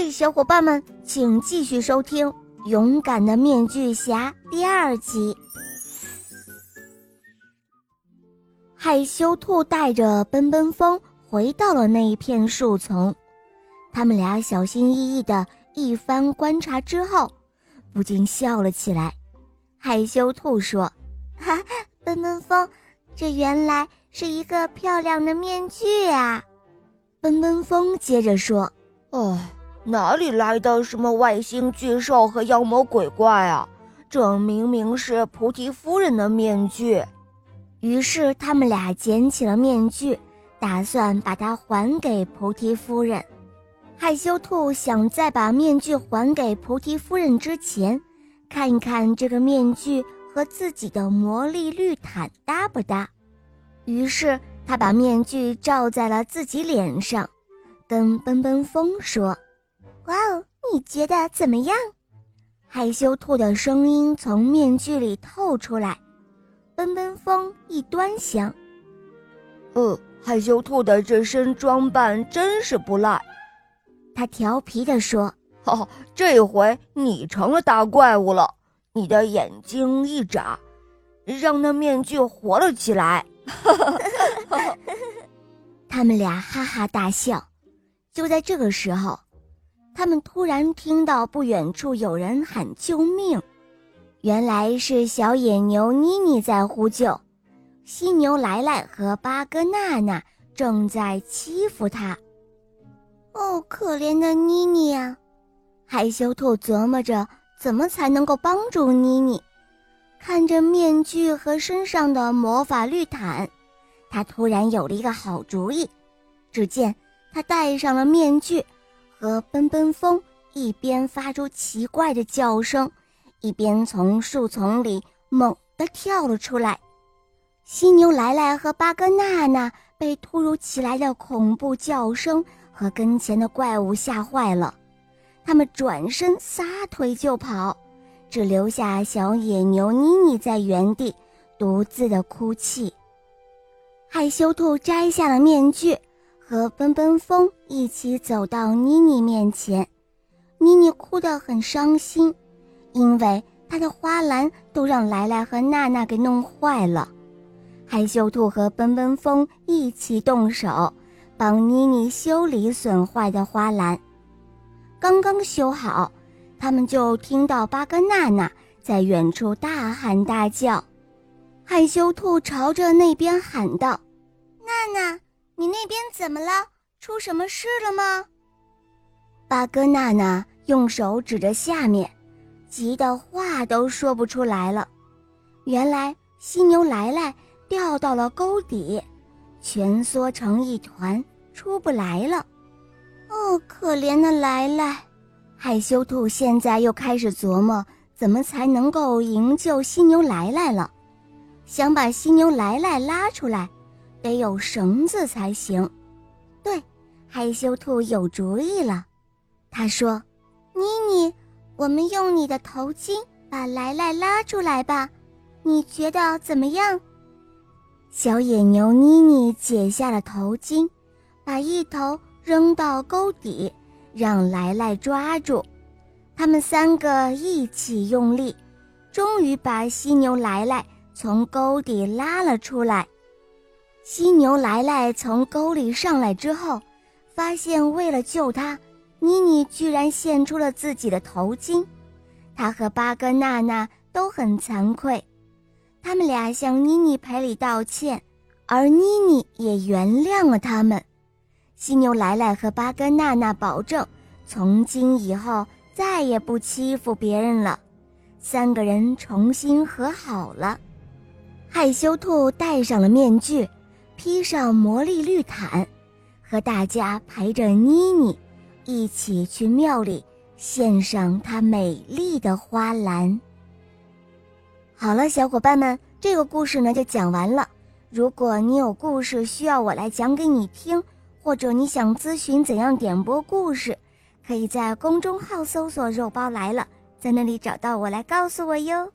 位小伙伴们，请继续收听《勇敢的面具侠》第二集。害羞兔带着奔奔风回到了那一片树丛，他们俩小心翼翼的一番观察之后，不禁笑了起来。害羞兔说：“ 哈，奔奔风，这原来是一个漂亮的面具啊！”奔奔风接着说：“哦。”哪里来的什么外星巨兽和妖魔鬼怪啊？这明明是菩提夫人的面具。于是他们俩捡起了面具，打算把它还给菩提夫人。害羞兔想在把面具还给菩提夫人之前，看一看这个面具和自己的魔力绿毯搭不搭。于是他把面具罩在了自己脸上，跟奔奔风说。哇哦，你觉得怎么样？害羞兔的声音从面具里透出来。奔奔风一端详，呃，害羞兔的这身装扮真是不赖。他调皮地说：“哈，这回你成了大怪物了。你的眼睛一眨，让那面具活了起来。”他们俩哈哈大笑。就在这个时候。他们突然听到不远处有人喊救命，原来是小野牛妮妮在呼救。犀牛来来和八哥娜娜正在欺负他。哦，可怜的妮妮啊！害羞兔琢磨着怎么才能够帮助妮妮。看着面具和身上的魔法绿毯，他突然有了一个好主意。只见他戴上了面具。和奔奔风一边发出奇怪的叫声，一边从树丛里猛地跳了出来。犀牛来来和巴哥娜娜被突如其来的恐怖叫声和跟前的怪物吓坏了，他们转身撒腿就跑，只留下小野牛妮妮在原地独自的哭泣。害羞兔摘下了面具。和奔奔风一起走到妮妮面前，妮妮哭得很伤心，因为她的花篮都让来来和娜娜给弄坏了。害羞兔和奔奔风一起动手，帮妮妮修理损坏的花篮。刚刚修好，他们就听到巴格娜娜在远处大喊大叫。害羞兔朝着那边喊道：“娜娜。”你那边怎么了？出什么事了吗？八哥娜娜用手指着下面，急得话都说不出来了。原来犀牛来来掉到了沟底，蜷缩成一团，出不来了。哦，可怜的来来！害羞兔现在又开始琢磨怎么才能够营救犀牛来来了，想把犀牛来来拉出来。得有绳子才行。对，害羞兔有主意了。他说：“妮妮，我们用你的头巾把来来拉出来吧，你觉得怎么样？”小野牛妮妮解下了头巾，把一头扔到沟底，让来来抓住。他们三个一起用力，终于把犀牛来来从沟底拉了出来。犀牛来来从沟里上来之后，发现为了救他，妮妮居然献出了自己的头巾。他和八哥娜娜都很惭愧，他们俩向妮妮赔礼道歉，而妮妮也原谅了他们。犀牛来来和八哥娜娜保证，从今以后再也不欺负别人了。三个人重新和好了。害羞兔戴上了面具。披上魔力绿毯，和大家陪着妮妮一起去庙里献上她美丽的花篮。好了，小伙伴们，这个故事呢就讲完了。如果你有故事需要我来讲给你听，或者你想咨询怎样点播故事，可以在公众号搜索“肉包来了”，在那里找到我来告诉我哟。